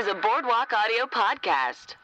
is a Boardwalk Audio podcast.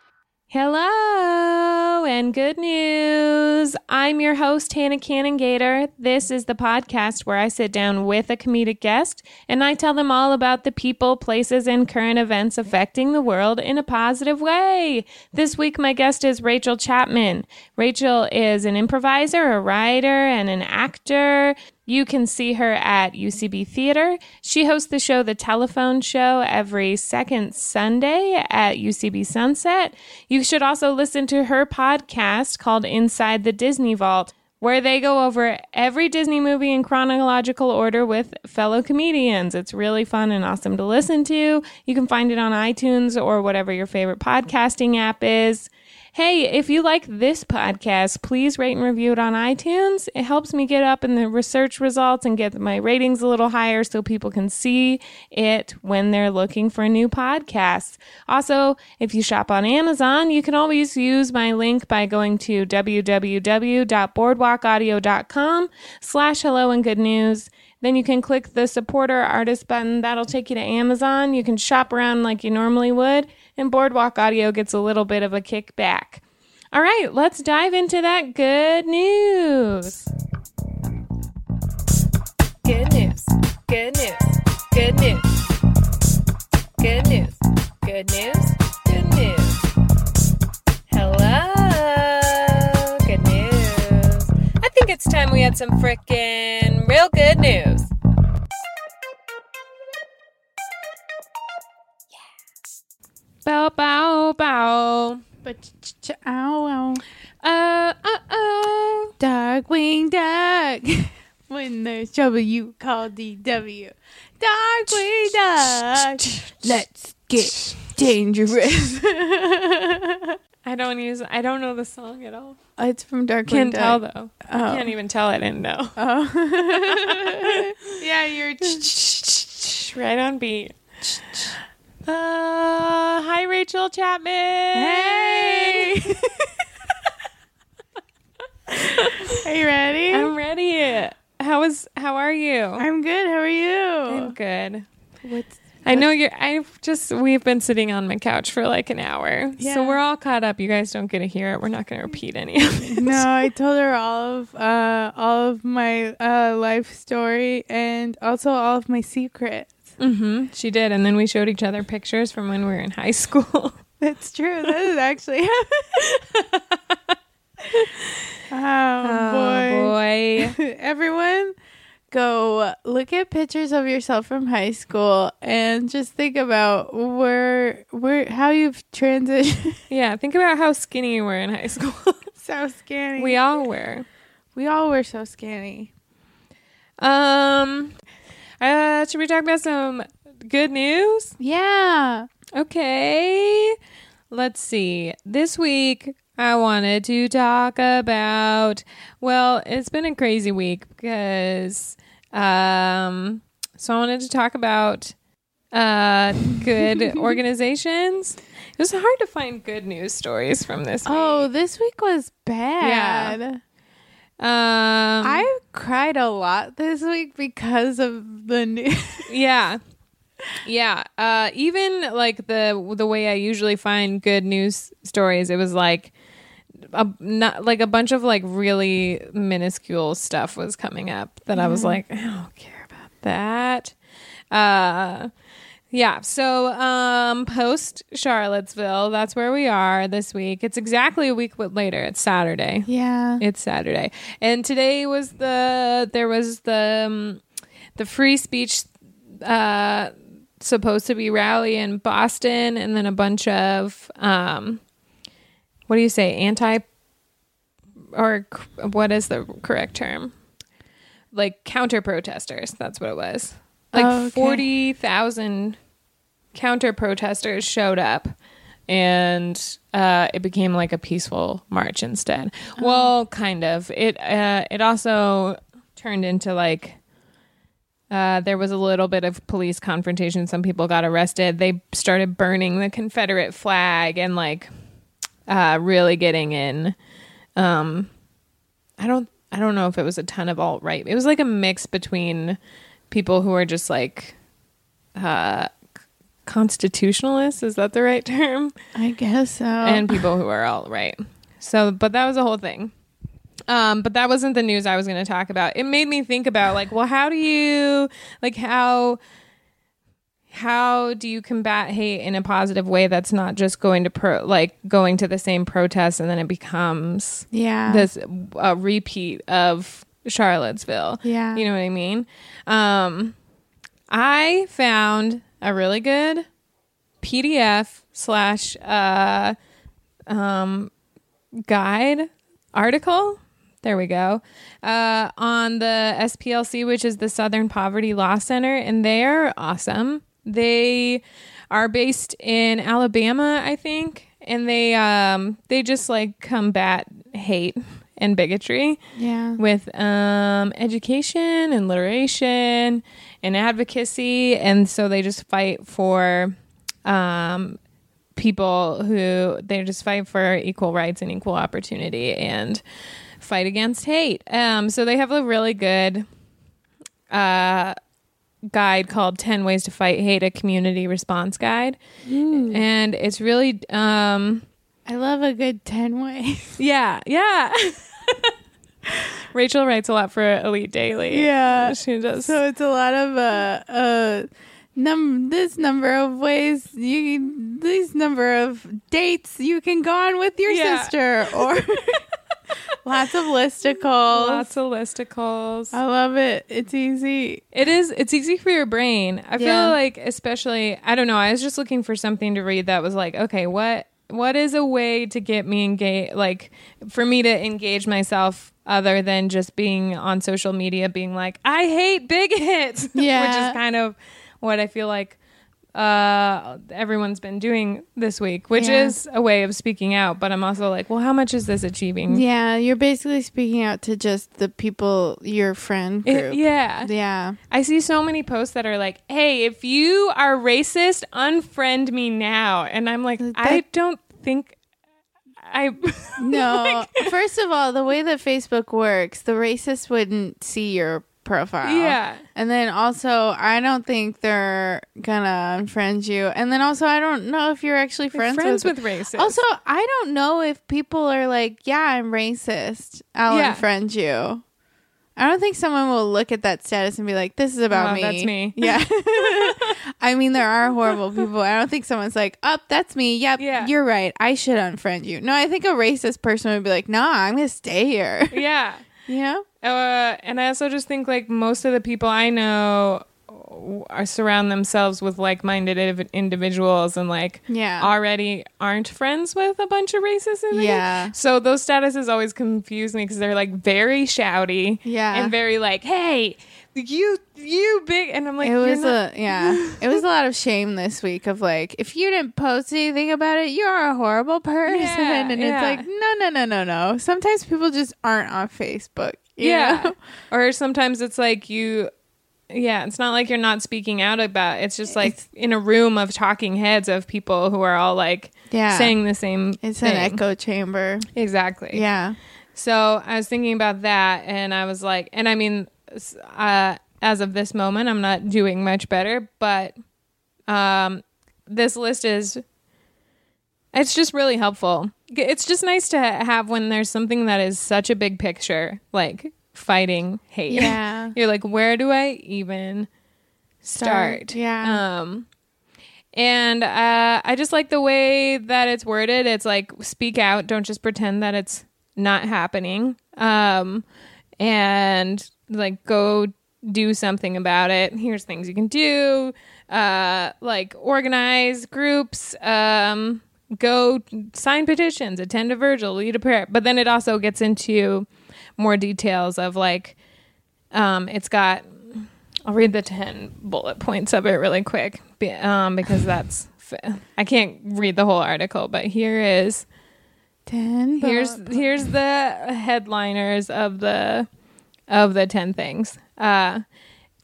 Hello and good news. I'm your host, Hannah Cannon Gator. This is the podcast where I sit down with a comedic guest and I tell them all about the people, places, and current events affecting the world in a positive way. This week, my guest is Rachel Chapman. Rachel is an improviser, a writer, and an actor. You can see her at UCB Theater. She hosts the show The Telephone Show every second Sunday at UCB Sunset. You should also listen to her podcast called Inside the Disney Vault, where they go over every Disney movie in chronological order with fellow comedians. It's really fun and awesome to listen to. You can find it on iTunes or whatever your favorite podcasting app is. Hey, if you like this podcast, please rate and review it on iTunes. It helps me get up in the research results and get my ratings a little higher so people can see it when they're looking for a new podcasts. Also, if you shop on Amazon, you can always use my link by going to www.boardwalkaudio.com slash hello and good news. Then you can click the supporter artist button. That'll take you to Amazon. You can shop around like you normally would, and Boardwalk Audio gets a little bit of a kickback. All right, let's dive into that good news. Good news. Good news. Good news. Good news. Good news. Good news. Hello. Good news. I think it's time we had some frickin' real good news. Bow, bow, bow. But ch- ch- ow, ow. Uh, uh, oh. Darkwing Duck. when there's trouble, you call DW. Darkwing Duck. Let's get dangerous. I don't use. I don't know the song at all. it's from Darkwing Can't Duck. tell though. Oh. I can't even tell. I didn't know. Oh. yeah, you're. right on beat. Uh, hi, Rachel Chapman. hey. Are you ready? I'm ready. How is? How are you? I'm good. How are you? I'm good. What's I know you're. I've just. We've been sitting on my couch for like an hour, Yeah. so we're all caught up. You guys don't get to hear it. We're not going to repeat any of it. no, I told her all of uh, all of my uh, life story and also all of my secrets. Mm-hmm. She did, and then we showed each other pictures from when we were in high school. That's true. That is actually. oh, boy. boy. Everyone, go look at pictures of yourself from high school and just think about where where how you've transitioned. Yeah, think about how skinny you were in high school. so skinny. we all were. we all were so skinny. Um, uh, should we talk about some good news? Yeah. Okay. Let's see. This week, I wanted to talk about, well, it's been a crazy week because, um, so I wanted to talk about, uh, good organizations. It was hard to find good news stories from this week. Oh, this week was bad. Um, I cried a lot this week because of the news. Yeah. Yeah. Uh even like the the way I usually find good news stories, it was like a not like a bunch of like really minuscule stuff was coming up that I was like, I don't care about that. Uh yeah, so um post Charlottesville, that's where we are this week. It's exactly a week later. It's Saturday. yeah. It's Saturday, and today was the there was the um, the free speech uh, supposed to be rally in Boston, and then a bunch of um, what do you say anti or what is the correct term? Like counter protesters. That's what it was. Like Oh, okay. forty thousand counter protesters showed up and uh, it became like a peaceful march instead. Well, kind of. It uh, it also turned into like uh, there was a little bit of police confrontation. Some people got arrested. They started burning the Confederate flag and like uh, really getting in. Um, I don't I don't know if it was a ton of alt right. It was like a mix between people who are just like uh constitutionalists. Is that the right term? I guess so. and people who are all right. So, but that was the whole thing. Um, but that wasn't the news I was going to talk about. It made me think about like, well, how do you like how how do you combat hate in a positive way that's not just going to pro like going to the same protest and then it becomes yeah. this a repeat of Charlottesville. Yeah. You know what I mean? Um I found a really good PDF slash uh um guide article. There we go. Uh on the SPLC, which is the Southern Poverty Law Center, and they're awesome. They are based in Alabama, I think, and they um they just like combat hate and bigotry yeah. with um, education and literation and advocacy. And so they just fight for um, people who they just fight for equal rights and equal opportunity and fight against hate. Um, so they have a really good uh, guide called 10 Ways to Fight Hate, a community response guide. And it's really. Um, I love a good 10 ways. yeah, yeah. Rachel writes a lot for Elite Daily. Yeah. She does. So it's a lot of uh uh num this number of ways you these number of dates you can go on with your Yeah. sister or lots of listicles. Lots of listicles. I love it. It's easy. It is. It's easy for your brain. I feel like, especially, I don't know. I was just looking for something to read that was like, okay, what what is a way to get me engaged? Like, for me to engage myself other than just being on social media, being like, I hate bigots. which is kind of what I feel like uh everyone's been doing this week which Yeah. is a way of speaking out but i'm also like well how much is this achieving Yeah, you're basically speaking out to just the people your friend It- yeah Yeah. I see so many posts that are like, "Hey, if you are racist, unfriend me now." And I'm like, I don't think I No. First of all, the way that Facebook works, the racist wouldn't see your profile. Yeah. And then also, I don't think they're gonna unfriend you. And then also, I don't know if you're actually friends, friends with. with racists. Also, I don't know if people are like, "Yeah, I'm racist. I'll Yeah. unfriend you." I don't think someone will look at that status and be like, "This is about Oh, me." that's me. Yeah. I mean, there are horrible people. I don't think someone's like, "Up, that's me." Yep, Yeah. you're right. I should unfriend you. No, I think a racist person would be like, "Nah, I'm gonna stay here." yeah. You know? Uh, and I also just think like most of the people I know are surround themselves with like-minded indiv- individuals and like Yeah. already aren't friends with a bunch of racists in the game. Yeah. So those statuses always confuse me because they're like very shouty. Yeah. And very like, hey, you you big and I'm like, It was not- a yeah. It was a lot of shame this week of like, if you didn't post anything about it, you're a horrible person. Yeah, and yeah. it's like, no, no, no, no, no. Sometimes people just aren't on Facebook. you yeah. know? or sometimes it's like you yeah, it's not like you're not speaking out about. It's just like It's- in a room of talking heads of people who are all like Yeah. saying the same It's thing. an echo chamber. Exactly. Yeah. So I was thinking about that, and I was like, and I mean, uh, as of this moment, I'm not doing much better, but um, this list is. It's just really helpful. It's just nice to have when there's something that is such a big picture, like fighting hate. Yeah. You're like, where do I even start? Start, yeah. Um, and uh, I just like the way that it's worded. It's like speak out. Don't just pretend that it's not happening. Um, and like go do something about it. Here's things you can do. Uh, like organize groups. Um, go sign petitions. Attend a Virgil. Lead a prayer. But then it also gets into more details of like, um, it's got I'll read the 10 bullet points of it really quick um, because that's, I can't read the whole article, but here is, Ten. here's, here's the headliners of the, of the 10 things. Uh,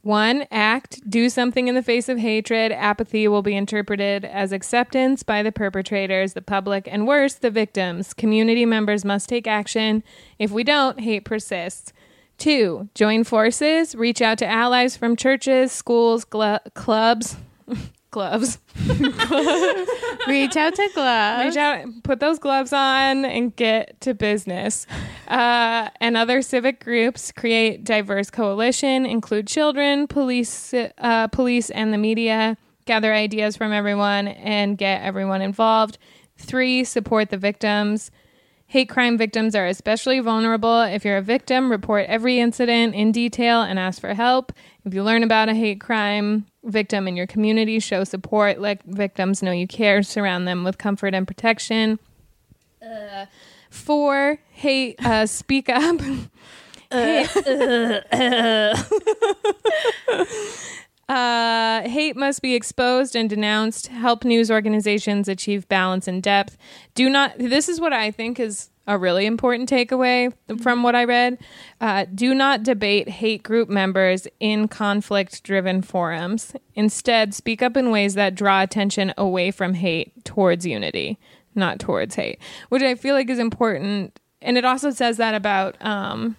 one, act, do something in the face of hatred. Apathy will be interpreted as acceptance by the perpetrators, the public, and worse, the victims. Community members must take action. If we don't, hate persists. Two, join forces, reach out to allies from churches, schools, glu- clubs, gloves. Reach out to gloves. Reach out, put those gloves on, and get to business. Uh, and other civic groups create diverse coalition, include children, police, uh, police, and the media. Gather ideas from everyone and get everyone involved. Three, support the victims. Hate crime victims are especially vulnerable. If you're a victim, report every incident in detail and ask for help. If you learn about a hate crime victim in your community, show support. Let victims know you care. Surround them with comfort and protection. Uh, four, hate, uh, speak up. Uh, hate must be exposed and denounced. Help news organizations achieve balance and depth. Do not, this is what I think is a really important takeaway from what I read. Uh, do not debate hate group members in conflict driven forums. Instead, speak up in ways that draw attention away from hate towards unity, not towards hate, which I feel like is important. And it also says that about, um,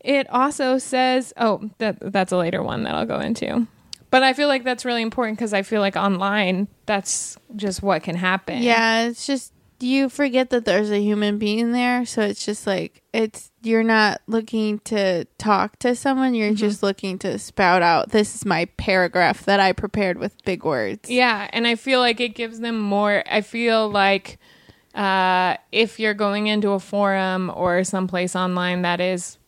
it also says, oh, that that's a later one that I'll go into. But I feel like that's really important because I feel like online, that's just what can happen. Yeah, it's just you forget that there's a human being there, so it's just like it's you're not looking to talk to someone, you're just looking to spout out this is my paragraph that I prepared with big words. Yeah, and I feel like it gives them more. I feel like uh, if you're going into a forum or someplace online that is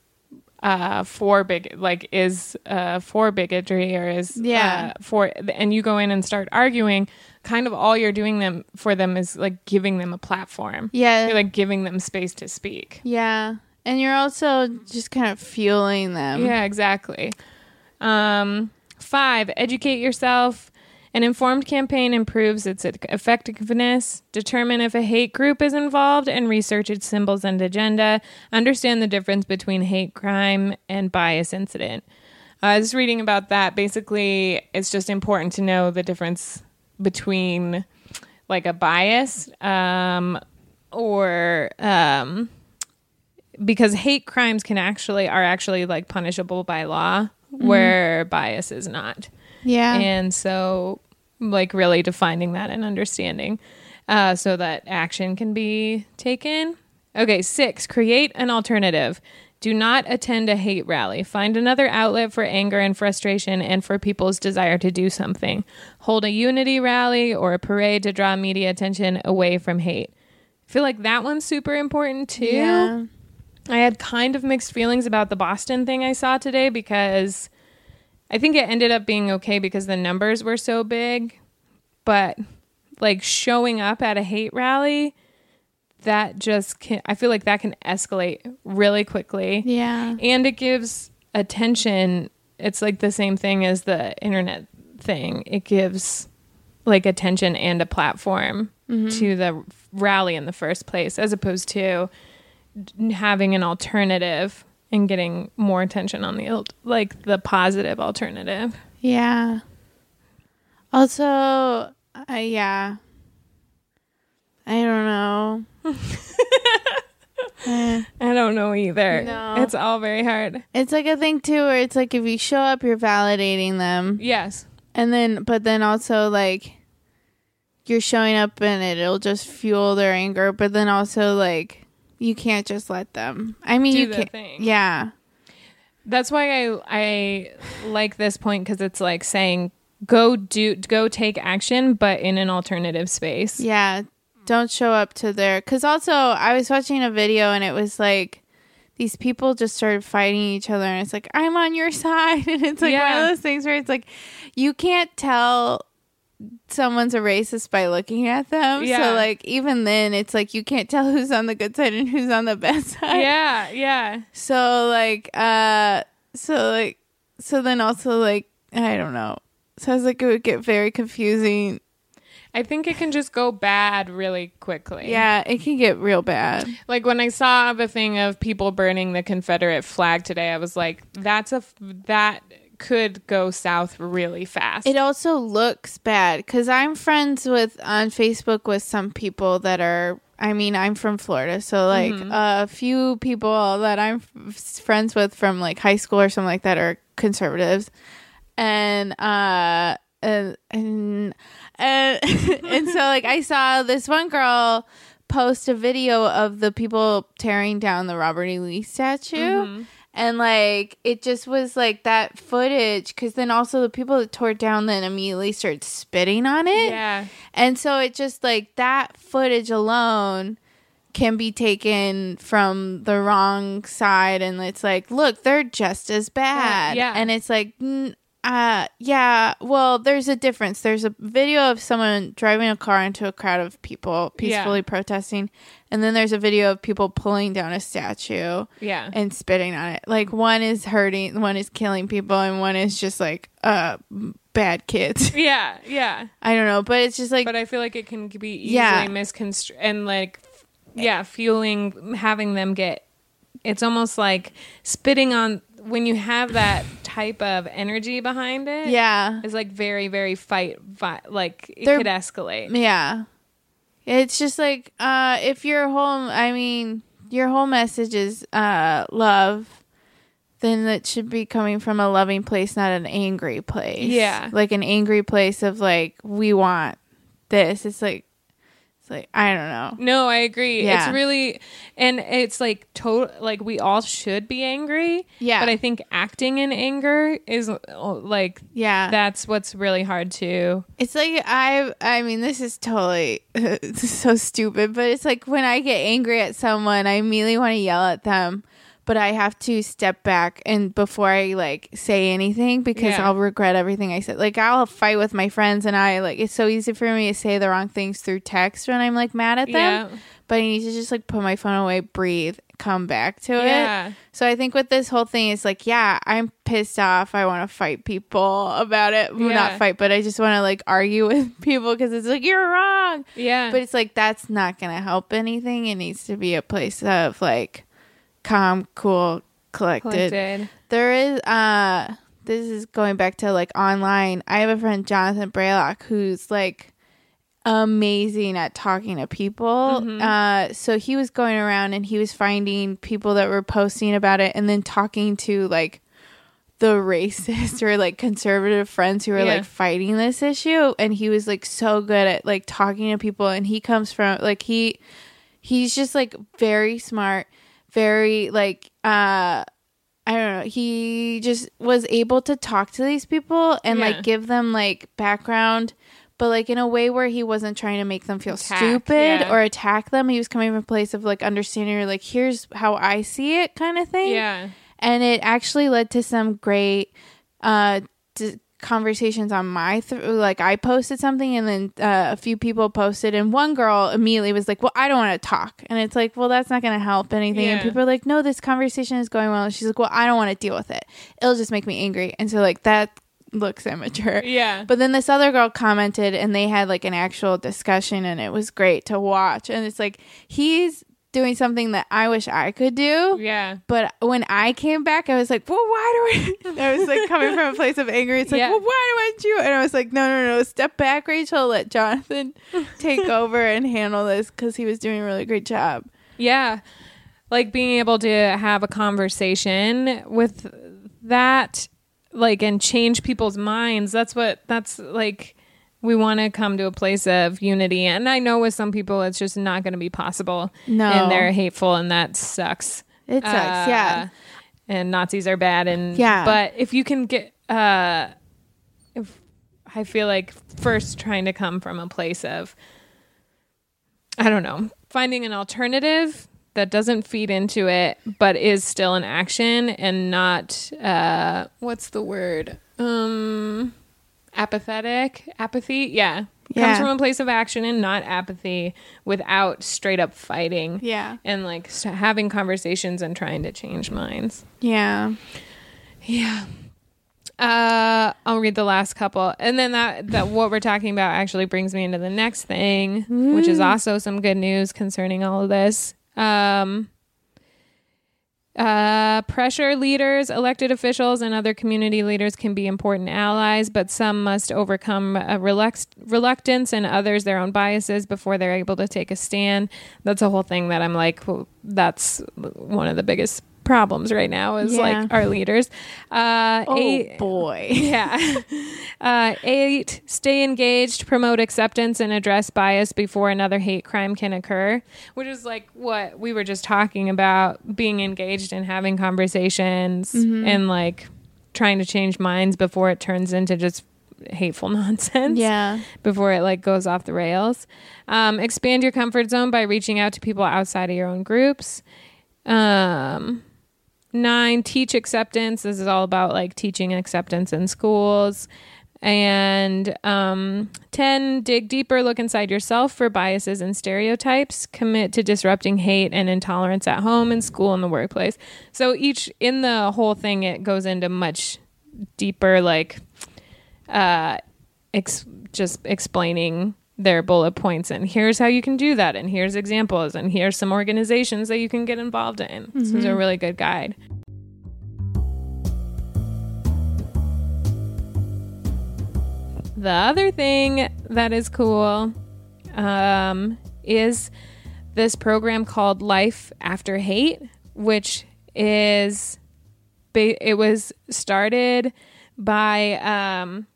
uh, for big, like is uh, for bigotry or is Yeah. uh, for, and you go in and start arguing. Kind of all you're doing them for them is like giving them a platform. Yeah. You're like giving them space to speak. Yeah. And you're also just kind of fueling them. Yeah, exactly. Um, five, educate yourself. An informed campaign improves its effectiveness. Determine if a hate group is involved and research its symbols and agenda. Understand the difference between hate crime and bias incident. Uh, I was reading about that. Basically, it's just important to know the difference between like a bias um, or um, because hate crimes can actually are actually like punishable by law where bias is not Yeah. and so like really defining that and understanding uh, so that action can be taken. Okay six create an alternative. Do not attend a hate rally. Find another outlet for anger and frustration and for people's desire to do something. Hold a unity rally or a parade to draw media attention away from hate. I feel like that one's super important too. Yeah. I had kind of mixed feelings about the Boston thing I saw today because I think it ended up being okay because the numbers were so big. But like showing up at a hate rally, that just can, I feel like that can escalate really quickly. Yeah. And it gives attention. It's like the same thing as the internet thing. It gives like attention and a platform mm-hmm. to the rally in the first place as opposed to having an alternative and getting more attention on the like the positive alternative. Yeah. Also, uh, yeah. I don't know. Eh. I don't know either. No. It's all very hard. It's like a thing too where it's like if you show up you're validating them Yes. and then but then also like you're showing up and it'll just fuel their anger but then also like you can't just let them. I mean Do you can't thing. Yeah. That's why I I like this point because it's like saying go do go take action, but in an alternative space. Yeah, don't show up to their. Because also, I was watching a video and it was like these people just started fighting each other, and it's like I'm on your side, and it's like one of those things where it's like you can't tell someone's a racist by looking at them. Yeah. So like even then, it's like you can't tell who's on the good side and who's on the bad side. Yeah, yeah. So like, uh, so like, so then also like I don't know. So I was like, it would get very confusing. I think it can just go bad really quickly. Yeah, it can get real bad. Like when I saw the thing of people burning the Confederate flag today, I was like, that's a f- that could go south really fast. It also looks bad because I'm friends with on Facebook with some people that are. I mean, I'm from Florida, so like a few people that I'm f- friends with from like high school or something like that are conservatives, and uh, and and and, and so like I saw this one girl post a video of the people tearing down the Robert E. Lee statue. Mm-hmm. And like it just was like that footage, because then also the people that tore it down then immediately started spitting on it. Yeah. And so it just like that footage alone can be taken from the wrong side and it's like look they're just as bad Yeah, yeah. and it's like mm, uh yeah well there's a difference there's a video of someone driving a car into a crowd of people peacefully protesting and then there's a video of people pulling down a statue Yeah. and spitting on it like one is hurting one is killing people and one is just like uh bad kids Yeah. Yeah. i don't know but it's just like But I feel like it can be easily Yeah. misconstrued and like, yeah, fueling, having them get, it's almost like spitting on, when you have that type of energy behind it. yeah It's like very, very fight, vi- like it They're- could escalate. Yeah. It's just like uh if your whole I mean, your whole message is uh love, then it should be coming from a loving place, not an angry place. Yeah. Like an angry place of like we want this. It's like it's like I don't know. No, I agree. Yeah. It's really, and it's like total. Like we all should be angry. Yeah. But I think acting in anger is like Yeah. that's what's really hard to. It's like I I mean this is totally this is so stupid, but it's like when I get angry at someone, I immediately want to yell at them, but I have to step back and before I like say anything because Yeah. I'll regret everything I said. Like I'll fight with my friends and I like it's so easy for me to say the wrong things through text when I'm like mad at them. Yeah. But I need to just like put my phone away, breathe, come back to Yeah. it. So I think with this whole thing is like, yeah, I'm pissed off. I want to fight people about it. Well, not fight, but I just want to like argue with people because it's like you're wrong. Yeah. But it's like that's not going to help anything. It needs to be a place of like calm, cool, collected. collected. There is uh this is going back to like online. I have a friend Jonathan Braylock who's like amazing at talking to people. Uh so he was going around and he was finding people that were posting about it and then talking to like the racist or like conservative friends who were Yeah. like fighting this issue and he was like so good at like talking to people and he comes from like he he's just like very smart very like uh I don't know. He just was able to talk to these people and Yeah. like give them like background, but like in a way where he wasn't trying to make them feel Attack, stupid yeah. or attack them. He was coming from a place of like understanding or like, here's how I see it kind of thing Yeah. and it actually led to some great uh d- conversations on my th- like i posted something and then uh, a few people posted and one girl immediately was like well i don't want to talk. And it's like well that's not going to help anything. And people are like no this conversation is going well. And she's like well i don't want to deal with it. It'll just make me angry. And so like that looks immature. Yeah. but then this other girl commented and they had like an actual discussion and it was great to watch. And it's like he's doing something that i wish i could do yeah. but when I came back, I was like, well, why do I? I was like coming from a place of anger. It's like, Yeah. well, why do I do? And I was like, no, no, no, step back, Rachel. Let Jonathan take over and handle this because he was doing a really great job. Yeah. Like being able to have a conversation with that, like, and change people's minds. That's what, that's like, we want to come to a place of unity. And I know with some people, it's just not going to be possible. No. And they're hateful, and that sucks. It sucks. Uh, yeah. And Nazis are bad. And, Yeah. But if you can get, uh, if I feel like first trying to come from a place of, I don't know, finding an alternative that doesn't feed into it, but is still an action and not uh, what's the word? Um, apathetic, apathy. Yeah, Yeah. comes from a place of action and not apathy, without straight up fighting. Yeah. and like st- having conversations and trying to change minds. Yeah. Yeah. Uh, I'll read the last couple, and then that that what we're talking about actually brings me into the next thing, which is also some good news concerning all of this. Um, uh, pressure leaders, elected officials, and other community leaders can be important allies, but some must overcome a relux- reluctance and others their own biases before they're able to take a stand. That's a whole thing that I'm like, that's one of the biggest problems right now as Yeah. like our leaders. Uh, Oh eight, boy. yeah. Uh, eight, stay engaged, promote acceptance, and address bias before another hate crime can occur, which is like what we were just talking about being engaged and having conversations and like trying to change minds before it turns into just hateful nonsense Yeah. before it like goes off the rails. Um, expand your comfort zone by reaching out to people outside of your own groups. Um, nine, teach acceptance. This is all about like teaching acceptance in schools. And um, 10, dig deeper, look inside yourself for biases and stereotypes. Commit to disrupting hate and intolerance at home, in school, and the workplace. So each, in the whole thing, it goes into much deeper, like, uh, ex- just explaining their bullet points and here's how you can do that and here's examples and here's some organizations that you can get involved in. This is a really good guide. The other thing that is cool um, is this program called life after hate which is ba- it was started by um,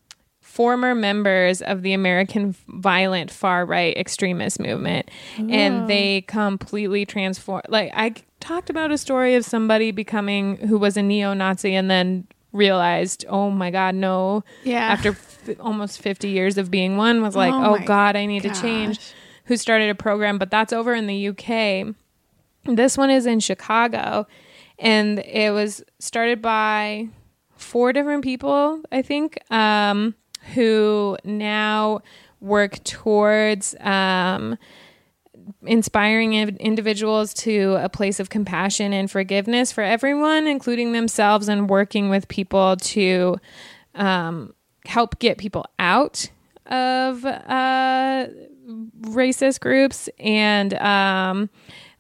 former members of the American violent far right extremist movement, and they completely transformed. Like I talked about a story of somebody becoming who was a neo-Nazi and then realized, oh my god, no. Yeah. After f- almost fifty years of being one, was like, Oh oh, god, I need to change. Who started a program? But that's over in the UK. This one is in Chicago, and it was started by four different people, I think, um, who now work towards um, inspiring individuals to a place of compassion and forgiveness for everyone, including themselves, and working with people to um, help get people out of uh, racist groups and um,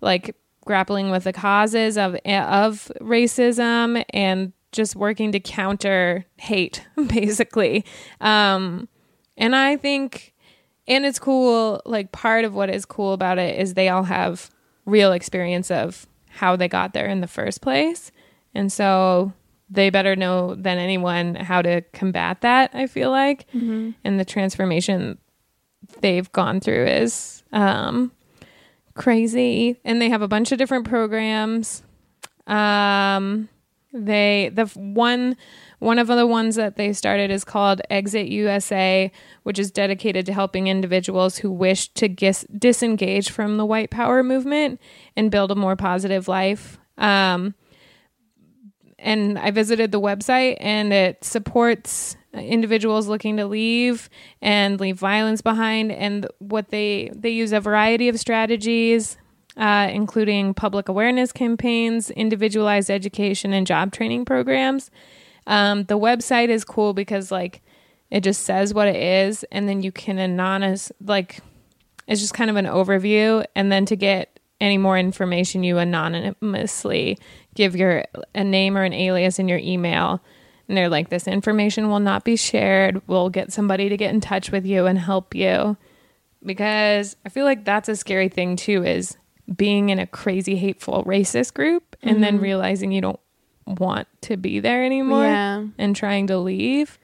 like grappling with the causes of of racism and just working to counter hate basically. Um and i think and it's cool like part of what is cool about it is they all have real experience of how they got there in the first place. And so they better know than anyone how to combat that i feel like. And the transformation they've gone through is um crazy. And they have a bunch of different programs. Um they the one one of the ones that they started is called exit usa which is dedicated to helping individuals who wish to gis- disengage from the white power movement and build a more positive life. Um and I visited the website and it supports individuals looking to leave and leave violence behind. And what they they use a variety of strategies uh, including public awareness campaigns individualized education and job training programs. Um, the website is cool because like it just says what it is and then you can anonymous like it's just kind of an overview. And then to get any more information you anonymously give your a name or an alias in your email. And they're like this information will not be shared. We'll get somebody to get in touch with you and help you. Because i feel like that's a scary thing too is being in a crazy hateful racist group and then realizing you don't want to be there anymore Yeah. and trying to leave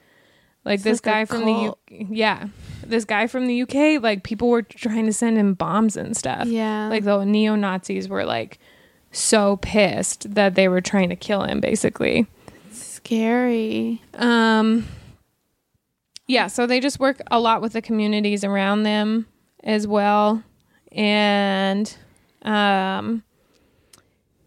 like It's this like guy from the cult. UK, yeah this guy from the UK like people were trying to send him bombs and stuff Yeah. like the neo-Nazis were like so pissed that they were trying to kill him basically Scary. um yeah so they just work a lot with the communities around them as well and um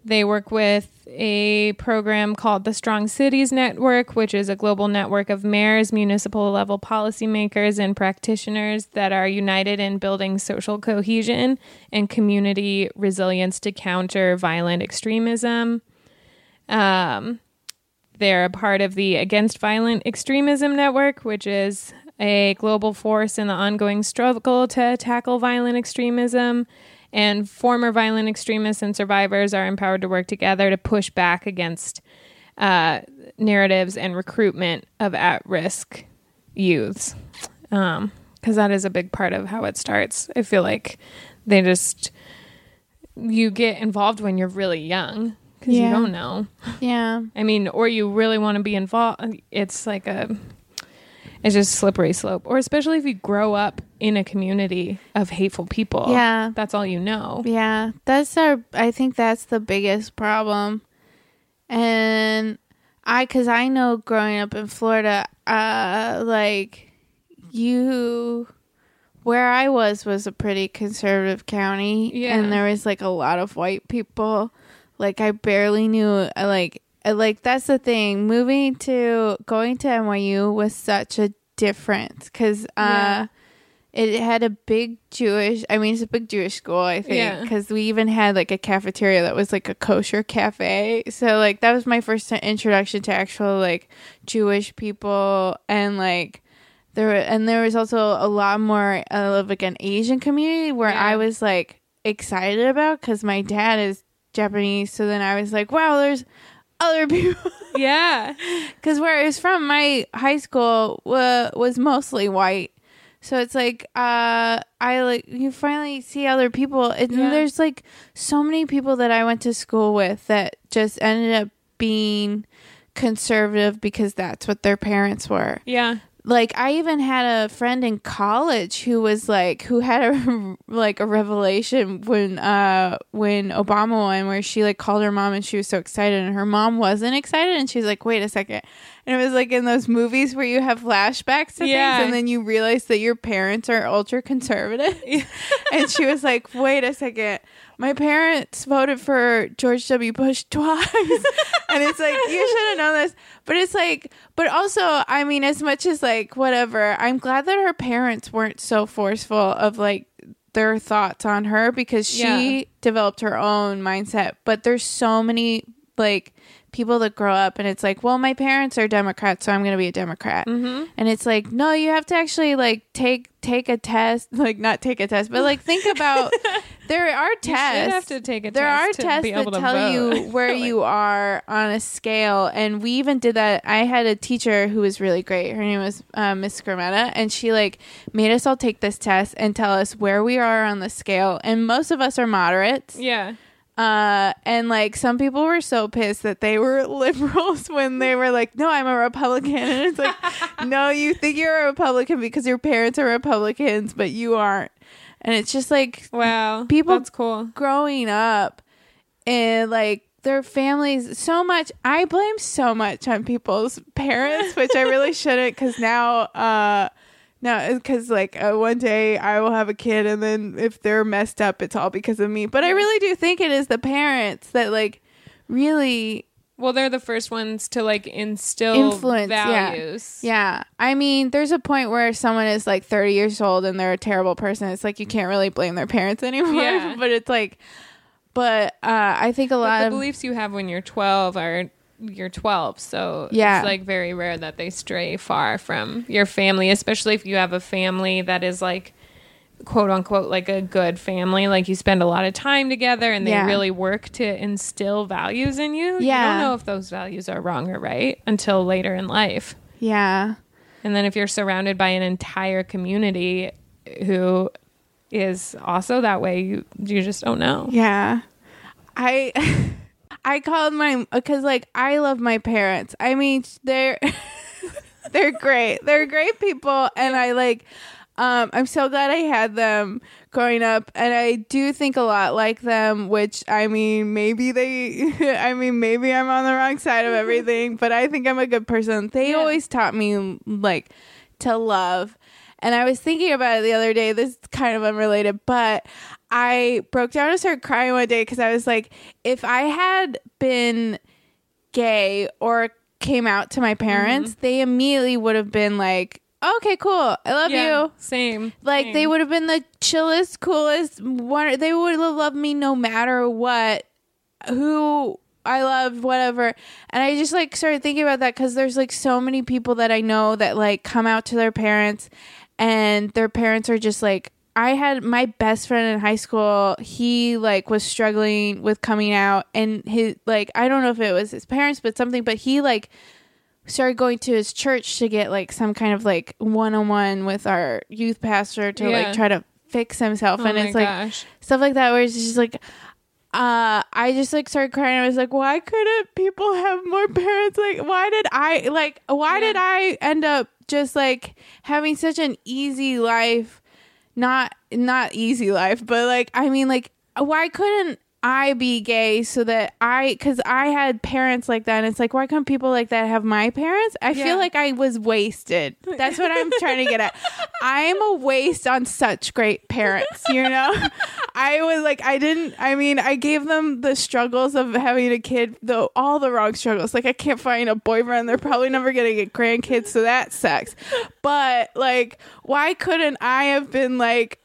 they work with a program called the Strong Cities Network, which is a global network of mayors, municipal level policymakers, and practitioners that are united in building social cohesion and community resilience to counter violent extremism. Um, they're a part of the Against Violent Extremism Network, which is a global force in the ongoing struggle to tackle violent extremism. And former violent extremists and survivors are empowered to work together to push back against uh, narratives and recruitment of at risk youths. Because that is a big part of how it starts. I feel like they just, you get involved when you're really young because Yeah. you don't know. Yeah. I mean, or you really want to be involved. It's like a, it's just slippery slope. Or especially if you grow up in a community of hateful people. Yeah. That's all you know. Yeah, that's our. I think that's the biggest problem, and I, cause I know growing up in Florida, uh, like you, where I was was a pretty conservative county, Yeah. and there was like a lot of white people. Like I barely knew, uh, like, like that's the thing. Moving to going to NYU was such a difference, cause uh Yeah. it had a big Jewish. I mean, it's a big Jewish school, I think, because we even had like a cafeteria that was like a kosher cafe. So like that was my first introduction to actual like Jewish people, and like there were, and there was also a lot more of like an Asian community where Yeah. I was like excited about because my dad is Japanese. So then I was like, wow, there's other people. Yeah. Because where I was from, my high school wa was mostly white. So it's like uh I like you finally see other people and Yeah. there's like so many people that I went to school with that just ended up being conservative because that's what their parents were. Yeah. Like I even had a friend in college who was like who had a like a revelation when uh when Obama won where she like called her mom and she was so excited and her mom wasn't excited and she was like wait a second and it was like in those movies where you have flashbacks to Yeah. things and then you realize that your parents are ultra conservative and she was like wait a second my parents voted for George W. Bush twice. and it's like, you should have known this. But it's like, but also, I mean, as much as like, whatever, I'm glad that her parents weren't so forceful of like their thoughts on her because she Yeah. developed her own mindset. But there's so many like people that grow up and it's like, well, my parents are Democrats, so I'm going to be a Democrat. Mm-hmm. And it's like, no, you have to actually like take take a test, like not take a test, but like think about there are tests. should have to take a there test are to tests be that to tell vote. you where Like, you are on a scale, and we even did that. I had a teacher who was really great. Her name was uh, Miss Scrametta, and she like made us all take this test and tell us where we are on the scale. And most of us are moderates. Yeah. Uh, and like some people were so pissed that they were liberals when they were like, "No, I'm a Republican," and it's like, "No, you think you're a Republican because your parents are Republicans, but you aren't." And it's just like Wow. People- That's cool. growing up and like their families so much i blame so much on people's parents which i really shouldn't because now uh now because like uh, one day i will have a kid and then if they're messed up it's all because of me but i really do think it is the parents that like really Well, they're the first ones to like instill Influence, yeah. values. yeah i mean there's a point where someone is like 30 years old and they're a terrible person it's like you can't really blame their parents anymore Yeah. but it's like but uh i think a lot the of beliefs you have when you're 12 are you're 12 so Yeah. it's like very rare that they stray far from your family especially if you have a family that is like quote unquote like a good family like you spend a lot of time together and they Yeah. really work to instill values in you you Yeah. don't know if those values are wrong or right until later in life yeah and then if you're surrounded by an entire community who is also that way you you just don't know Yeah. I I called my cuz like I love my parents. I mean, they're they're great. They're great people and I like um I'm so glad I had them growing up and I do think a lot like them, which I mean, maybe they I mean, maybe I'm on the wrong side of everything, but I think I'm a good person. They Yeah. always taught me like to love. And I was thinking about it the other day. This is kind of unrelated, but I broke down and started crying one day because I was like, if I had been gay or came out to my parents, mm-hmm. they immediately would have been like, okay, cool. I love yeah you. same Like same. they would have been the chillest, coolest one. They would have loved me no matter what, who I loved, whatever. And I just like started thinking about that because there's like so many people that I know that like come out to their parents, and their parents are just like. I had my best friend in high school. He like was struggling with coming out, and his like I don't know if it was his parents, but something. But he like started going to his church to get like some kind of like one on one with our youth pastor to Yeah. like try to fix himself. oh and it's like gosh stuff like that where it's just like uh I just like started crying. I was like, why couldn't people have more parents? Like, why did I like why did I end up just like having such an easy life? Not not easy life, but like I mean like why couldn't I be gay so that I, because I had parents like that, and it's like, why can't people like that have my parents? I Yeah. feel like I was wasted. That's what I'm trying to get at. I'm a waste on such great parents, you know? I was like, I didn't, I mean, I gave them the struggles of having a kid, though, all the wrong struggles. Like, I can't find a boyfriend. They're probably never going to get grandkids, so that sucks. But, like, why couldn't I have been like,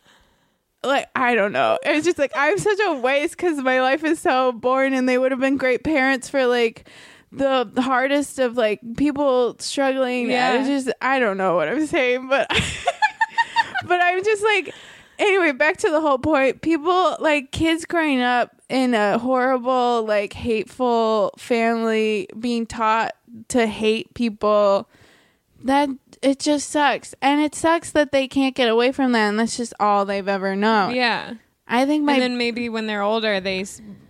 like I don't know. It's just like I'm such a waste because my life is so boring, and they would have been great parents for like the hardest of like people struggling. Yeah. Yeah, it's just I don't know what I'm saying, but but I'm just like anyway. Back to the whole point. People like kids growing up in a horrible, like hateful family, being taught to hate people. That it just sucks, and it sucks that they can't get away from that, and that's just all they've ever known. Yeah. I think my and then maybe when they're older, they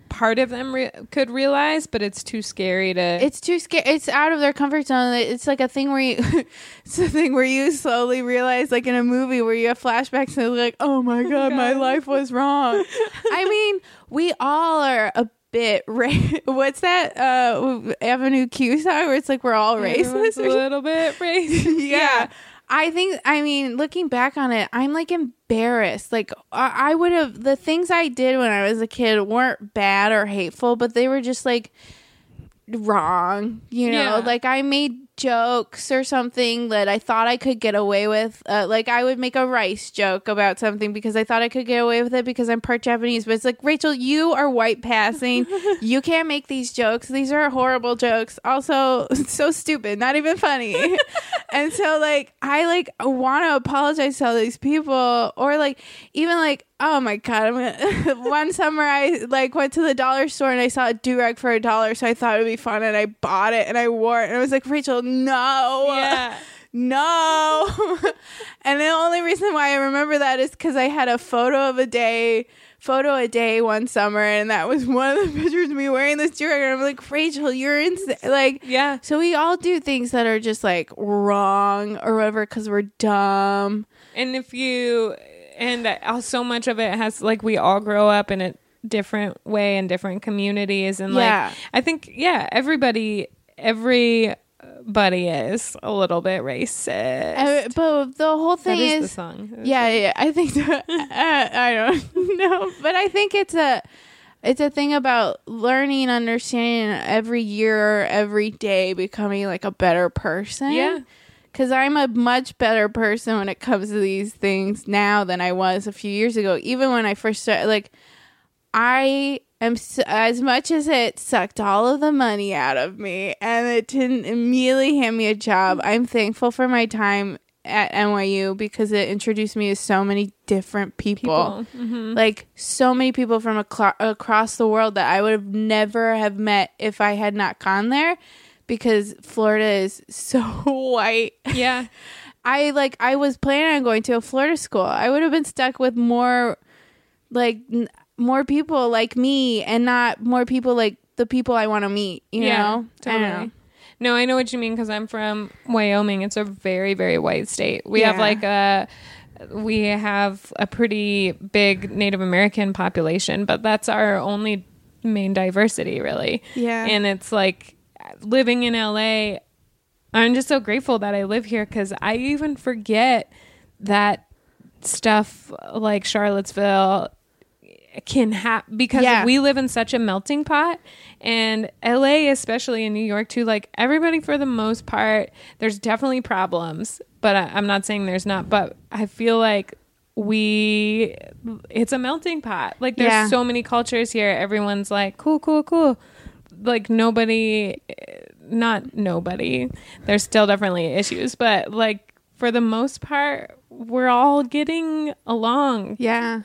part of them re- could realize, but it's too scary to. it's too scary. It's out of their comfort zone. It's like a thing where you, it's a thing where you slowly realize, like in a movie where you have flashbacks and you're like, oh my oh god, my God. life was wrong. I mean, we all are a bit. Ra- What's that uh Avenue Q song where it's like we're all Everyone's racist? a little bit racist. yeah. I think, I mean, looking back on it, I'm like embarrassed. Like, I, I would have, the things I did when I was a kid weren't bad or hateful, but they were just like wrong, you know? Yeah. Like, I made jokes or something that I thought I could get away with. Uh, like, I would make a rice joke about something because I thought I could get away with it because I'm part Japanese. But it's like, Rachel, you are white passing. you can't make these jokes. These are horrible jokes. Also, so stupid, not even funny. and so, like, I like want to apologize to all these people, or like, even like, oh my god, I'm gonna. one summer, I like went to the dollar store and I saw a do rag for a dollar, so I thought it would be fun, and I bought it and I wore it, and I was like, Rachel, no, Yeah. no. and the only reason why I remember that is because I had a photo of a day, photo a day one summer, and that was one of the pictures of me wearing this do rag, and I'm like, Rachel, you're insane, like. Yeah. So we all do things that are just like wrong or whatever because we're dumb. And if you, and uh, so much of it has, like, we all grow up in a different way in different communities. And, Yeah. like, I think, yeah, everybody, everybody is a little bit racist. Uh, but the whole thing is, the is, song. yeah, yeah. I think that, uh, I don't know, but I think it's a it's a thing about learning, understanding every year, every day, becoming like a better person. Yeah. Because I'm a much better person when it comes to these things now than I was a few years ago. Even when I first started, like, I am s as much as it sucked all of the money out of me and it didn't immediately hand me a job. I'm thankful for my time at NYU because it introduced me to so many different people. People. Mhm. Like so many people from aclo- across the world that I would have never have met if I had not gone there because Florida is so white. Yeah. I like I was planning on going to a Florida school. I would have been stuck with more like n- more people like me and not more people like the people I want to meet, you know? I don't totally. know. No, I know what you mean because I'm from Wyoming. It's a very, very white state. We have like a we have a pretty big Native American population, but that's our only main diversity, really. Yeah. And it's like living in LA. I'm just so grateful that I live here because I even forget that stuff like Charlottesville can happen because Yeah. we live in such a melting pot and LA especially in New York too like everybody for the most part there's definitely problems but I, I'm not saying there's not but I feel like we it's a melting pot like there's Yeah. so many cultures here everyone's like cool cool cool like nobody not nobody there's still definitely issues but like for the most part we're all getting along Yeah.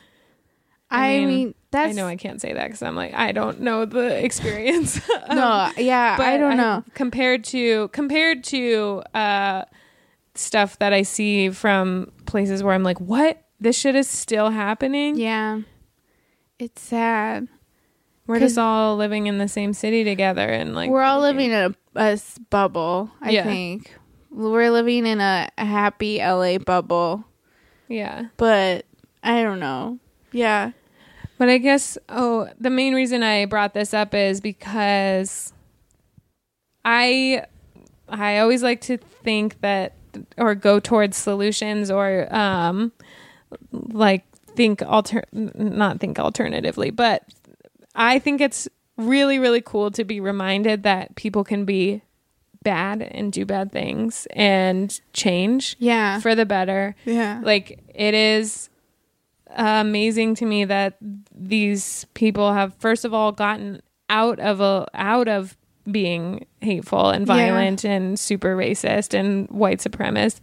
I I, mean, mean, that's I know I can't say that because I'm like I don't know the experience. Um, no, yeah, but I don't know. compared to compared to uh, stuff that I see from places where I'm like, what? This shit is still happening. Yeah. It's sad. We're just all living in the same city together and like we're all living in a bubble. I Yeah. think we're living in a, a happy LA bubble, Yeah. but I don't know. Yeah, But I guess oh, the main reason I brought this up is because I I always like to think that or go towards solutions or um like think alter not think alternatively, but I think it's really really cool to be reminded that people can be bad and do bad things and change yeah, for the better. Yeah, like it is amazing to me that these people have first of all gotten out of a out of being hateful and Yeah. violent and super racist and white supremacist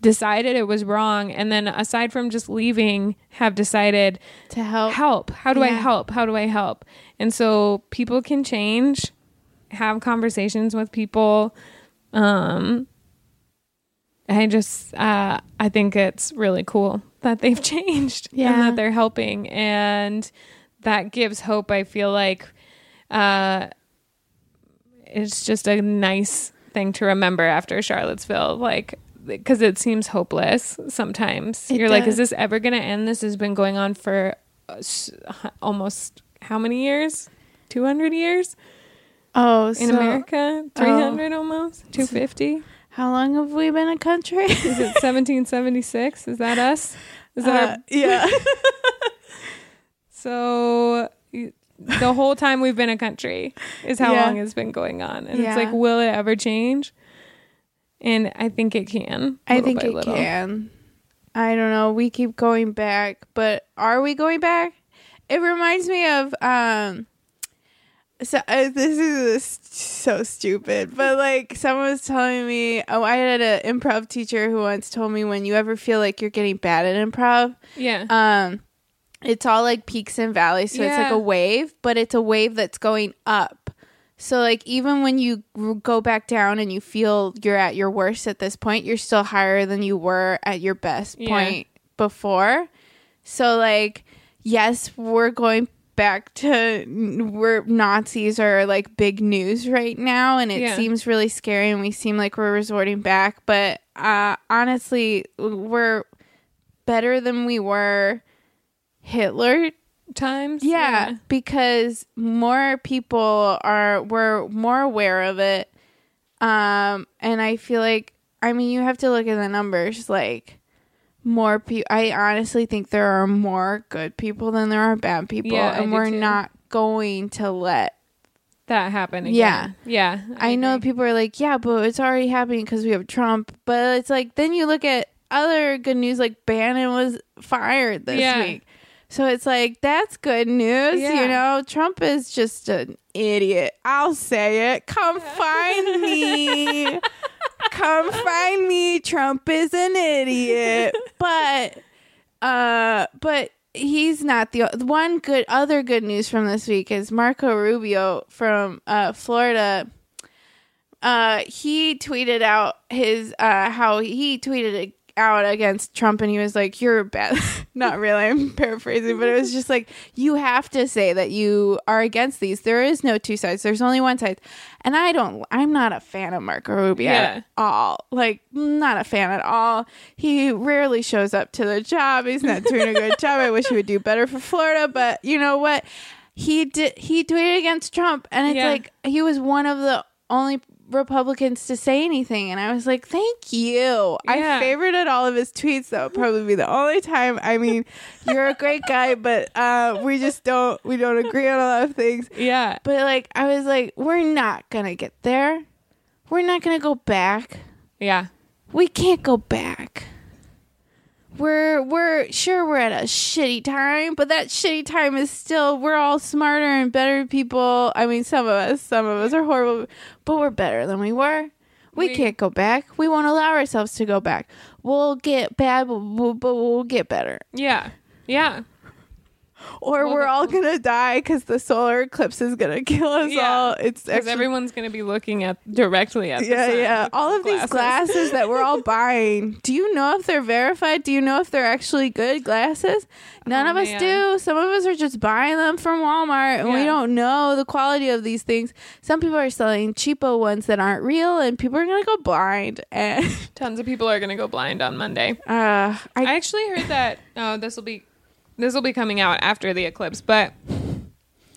decided it was wrong and then aside from just leaving have decided to help. help. How do i help? How do i help? And so people can change have conversations with people. Um i just uh i think it's really cool that they've changed and that they're helping and that gives hope i feel like. Uh it's just a nice thing to remember after charlottesville like because it seems hopeless sometimes. It you're like is this ever going to end? This has been going on for uh, almost how many years? 200 years? Oh, in so america? 300 almost? 250 how long have we been a country? is it 1776 is that us? Is that Uh, our yeah, so the whole time we've been a country is how Yeah. long it's been going on. And Yeah. it's like will it ever change and i think it can I think it little. can. I don't know. We keep going back, but are we going back? It reminds me of um. So uh, this is so stupid, but like someone was telling me, oh, I had an improv teacher who once told me when you ever feel like you're getting bad at improv, yeah um, it's all like peaks and valleys. So it's like a wave, but it's a wave that's going up. So like even when you go back down and you feel you're at your worst at this point, you're still higher than you were at your best Yeah. point before. So like yes, we're going back to we're Nazis are like big news right now and it Yeah. seems really scary and we seem like we're resorting back, but uh honestly, we're better than we were Hitler times yeah, because more people are were more aware of it. Um and I feel like I mean you have to look at the numbers like more people I honestly think there are more good people than there are bad people Yeah, and we're too. not going to let that happen Yeah. again. yeah I know people are like, yeah, but it's already happening because we have Trump. But it's like, then you look at other good news, like Bannon was fired this Yeah. week. So it's like, that's good news. Yeah. You know, Trump is just an idiot. I'll say it. Come find me. Come find me. Trump is an idiot. But, uh, but he's not the the one good other good news from this week is Marco Rubio from uh, Florida. Uh, he tweeted out his uh, how he tweeted it out against Trump, and he was like, "You're bad." Not really. I'm paraphrasing, but it was just like you have to say that you are against these. There is no two sides. There's only one side, and I don't. I'm not a fan of Marco Rubio Yeah. at all. Like, not a fan at all. He rarely shows up to the job. He's not doing a good job. I wish he would do better for Florida, but you know what? He did. He tweeted against Trump, and it's Yeah. like he was one of the only Republicans to say anything, and I was like, "Thank you." I Yeah. favorited all of his tweets. That would probably be the only time. I mean, you're a great guy, but uh, we just don't we don't agree on a lot of things. yeah But like, I was like, we're not gonna get there. We're not gonna go back. yeah We can't go back. We're we're sure we're at a shitty time, but that shitty time is still we're all smarter and better people. I mean, some of us, some of us are horrible, but we're better than we were. We, We- can't go back. We won't allow ourselves to go back. We'll get bad, but we'll, but we'll get better. yeah yeah or Well, we're all gonna die because the solar eclipse is gonna kill us Yeah, all. It's Because everyone's going to be looking at directly at the yeah, yeah. All of these glasses that we're all buying. Do you know if they're verified? Do you know if they're actually good glasses? None Oh, of us do. Some of us are just buying them from Walmart, and we don't know the quality of these things. Some people are selling cheapo ones that aren't real, and people are gonna go blind. And Tons of people are going to go blind on Monday. uh, I I actually heard that. Oh, this will be this will be coming out after the eclipse, but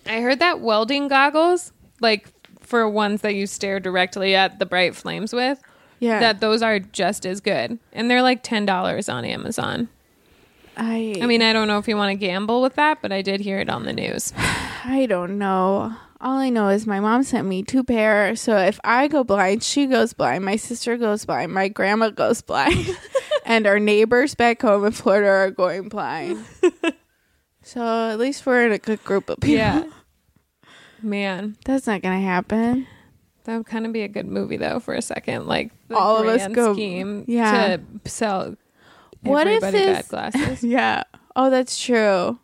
I heard that welding goggles, like for ones that you stare directly at the bright flames with, yeah. that those are just as good, and they're like ten dollars on Amazon. I I mean, I don't know if you want to gamble with that, but I did hear it on the news. I don't know. All I know is my mom sent me two pair. So if I go blind, she goes blind. My sister goes blind. My grandma goes blind. And our neighbors back home in Florida are going blind. so at least we're in a good group of people. Yeah, man, That's not going to happen. that would kind of be a good movie though. For a second, like the All of us go- scheme yeah. to sell What if this- bad glasses. Yeah. Oh, that's true.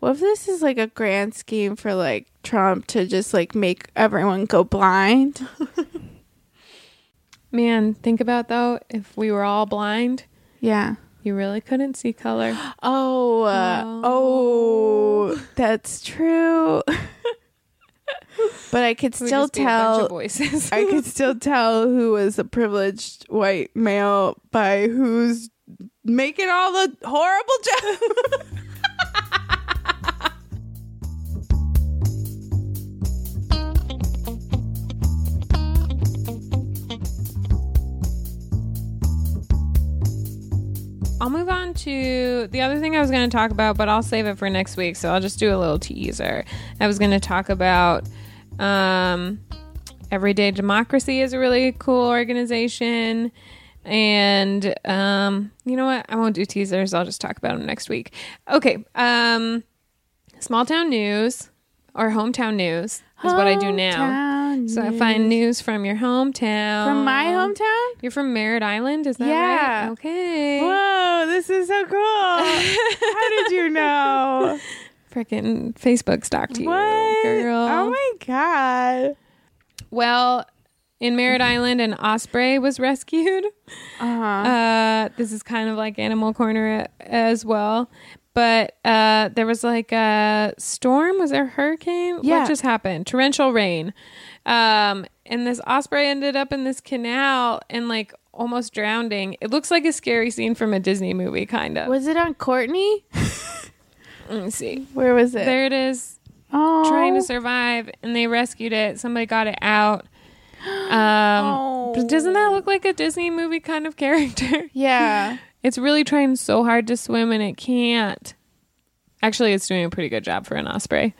What if this is like a grand scheme for like Trump to just like make everyone go blind? Man, think about though, if we were all blind, Yeah. you really couldn't see color. Oh, uh, oh, that's true. but I could still just be a bunch of tell. voices. I could still tell who was a privileged white male by who's making all the horrible jokes. I'll move on to the other thing I was going to talk about, but I'll save it for next week. So I'll just do a little teaser. I was going to talk about um, Everyday Democracy is a really cool organization. And um, you know what? I won't do teasers. I'll just talk about them next week. Okay. Um, small town news or hometown news is what I do now. Hometown So I find news from your hometown. from my hometown. You're from Merritt Island, is that Yeah. right? Okay. Whoa, this is so cool! How did you know? Freaking Facebook stalked you, What? girl. Oh my god! well, in Merritt Island, an osprey was rescued. Uh-huh. Uh, this is kind of like Animal Corner as well. But uh, there was like a storm. Was there a hurricane? Yeah. What just happened? Torrential rain. Um, and this osprey ended up in this canal and like almost drowning. It looks like a scary scene from a Disney movie, kind of. Was it on Courtney? Let me see. Where was it? There it is. oh, trying to survive and they rescued it. Somebody got it out. Um, but doesn't that look like a Disney movie kind of character? Yeah. It's really trying so hard to swim and it can't. Actually, it's doing a pretty good job for an osprey.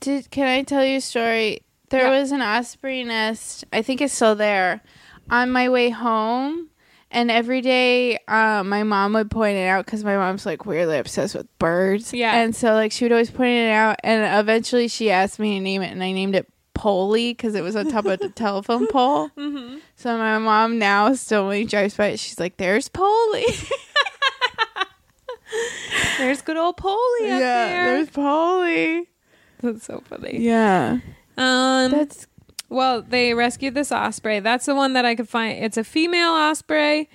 Did can I tell you a story? There Yeah. was an osprey nest. I think it's still there. On my way home, and every day, uh, my mom would point it out because my mom's like weirdly obsessed with birds. Yeah. and so like she would always point it out, and eventually she asked me to name it, and I named it Polly because it was on top of the telephone pole. Mm-hmm. So my mom now still when he drives by it, she's like, "There's Polly." There's good old Polly up there. there's Polly. That's so funny. Yeah, Um, that's well, they rescued this osprey. That's the one that I could find. It's a female osprey.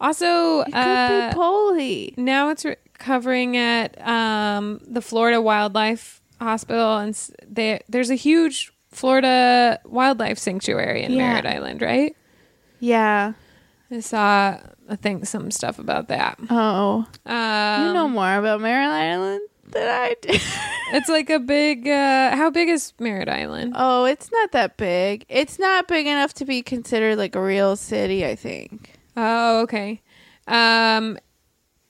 Also, it could uh, be Polly. now it's recovering at um, the Florida Wildlife Hospital, and there there's a huge Florida wildlife sanctuary in Yeah. Merritt Island, right? Yeah. I saw I think some stuff about that. Oh. Um, You know more about Merritt Island than I do. it's like a big. Uh, how big is Merritt Island? oh, it's not that big. It's not big enough to be considered like a real city, I think. Oh, okay. Um,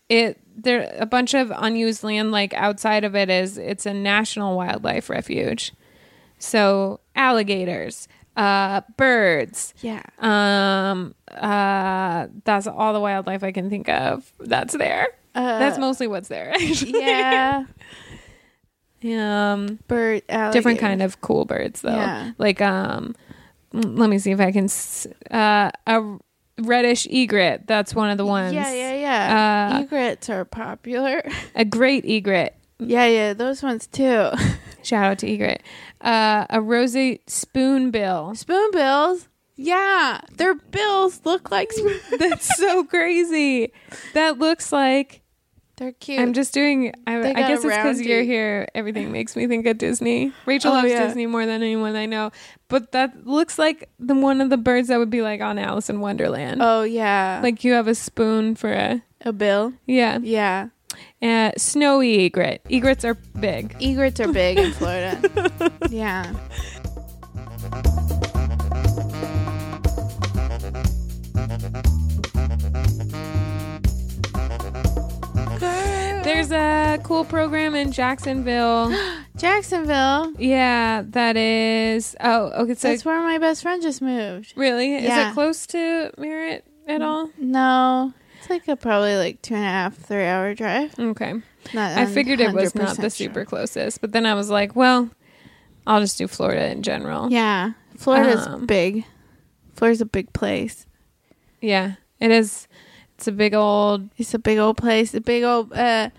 it there a bunch of unused land like outside of it is it's a national wildlife refuge. So alligators, uh, birds, Yeah. um, uh, that's all the wildlife I can think of that's there. Uh, that's mostly what's there. Actually. Yeah. um, Bird alligator. different kind of cool birds though. Yeah. Like um, let me see if I can. s- Uh, a reddish egret. That's one of the ones. Yeah, yeah, yeah. Uh, Egrets are popular. A great egret Yeah, yeah, those ones too. Shout out to egret. Uh, a rosy spoonbill. Spoonbills. Yeah, their bills look like spoon- That's so crazy. That looks like they're cute. I'm just doing. I, I guess it's because you're here. Everything makes me think of Disney. Rachel Oh, loves yeah. Disney more than anyone I know. But that looks like the one of the birds that would be like on Alice in Wonderland. oh yeah, Like you have a spoon for a a bill. yeah. Yeah, Uh, snowy egret. Egrets are big. egrets are big in Florida. yeah. There's a cool program in Jacksonville. Jacksonville. yeah, that is. Oh, okay. So That's where my best friend just moved. really, is it close to Merritt at all? No, it's like a probably like two and a half, three hour drive. Okay. Not I figured it was not the super closest, but then I was like, well, I'll just do Florida in general. Yeah, Florida's Um, big. Florida's a big place. Yeah, it is. It's a big old. It's a big old place. A big old. Uh,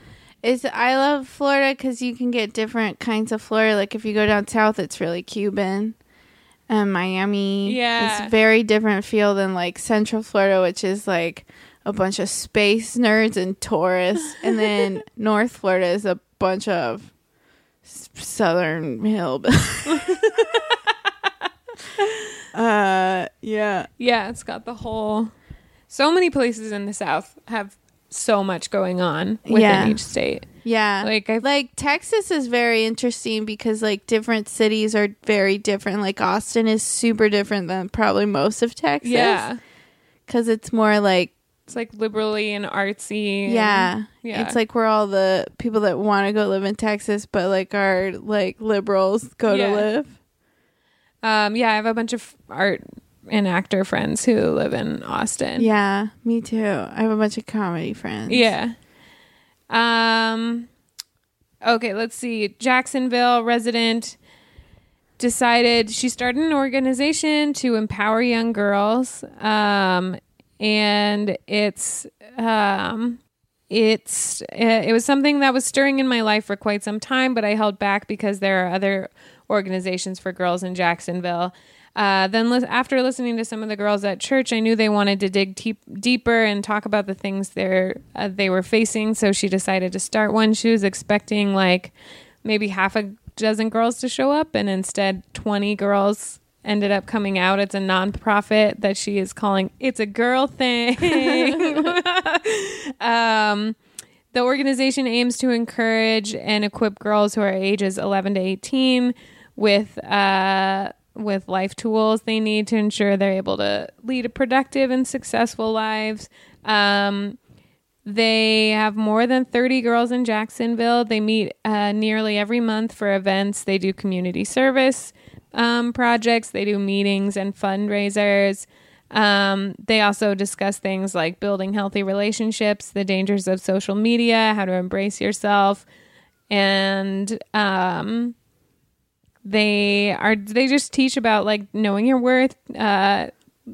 it's I love Florida because you can get different kinds of Florida. Like if you go down south, it's really Cuban. And Miami, Yeah. it's very different feel than like Central Florida, which is like a bunch of space nerds and tourists. and then North Florida is a bunch of s- Southern hillbillies. uh, yeah. Yeah, it's got the whole. So many places in the South have so much going on within Yeah. each state. Yeah. Like, I- like Texas is very interesting because like different cities are very different. Like Austin is super different than probably most of Texas. Yeah, Cuz it's more like it's like liberally and artsy. and- yeah. yeah. It's like where all the people that want to go live in Texas but like are like liberals go Yeah. to live. um, yeah. I have a bunch of art and actor friends who live in Austin. Yeah, me too. I have a bunch of comedy friends. Yeah. Um okay, let's see. Jacksonville resident decided she started an organization to empower young girls. Um and it's um it's uh, it was something that was stirring in my life for quite some time, but I held back because there are other organizations for girls in Jacksonville. Uh, then, lis- after listening to some of the girls at church, I knew they wanted to dig deep, deeper and talk about the things they're uh, they were facing. So she decided to start one. She was expecting like maybe half a dozen girls to show up, and instead, twenty girls ended up coming out. It's a nonprofit that she is calling "It's a Girl Thing." um, the organization aims to encourage and equip girls who are ages 11 to 18 with uh, with life tools they need to ensure they're able to lead a productive and successful lives. Um, they have more than 30 girls in Jacksonville. They meet uh, nearly every month for events. They do community service um, projects, they do meetings and fundraisers. Um, they also discuss things like building healthy relationships, the dangers of social media, how to embrace yourself, and um, they are they just teach about like knowing your worth uh,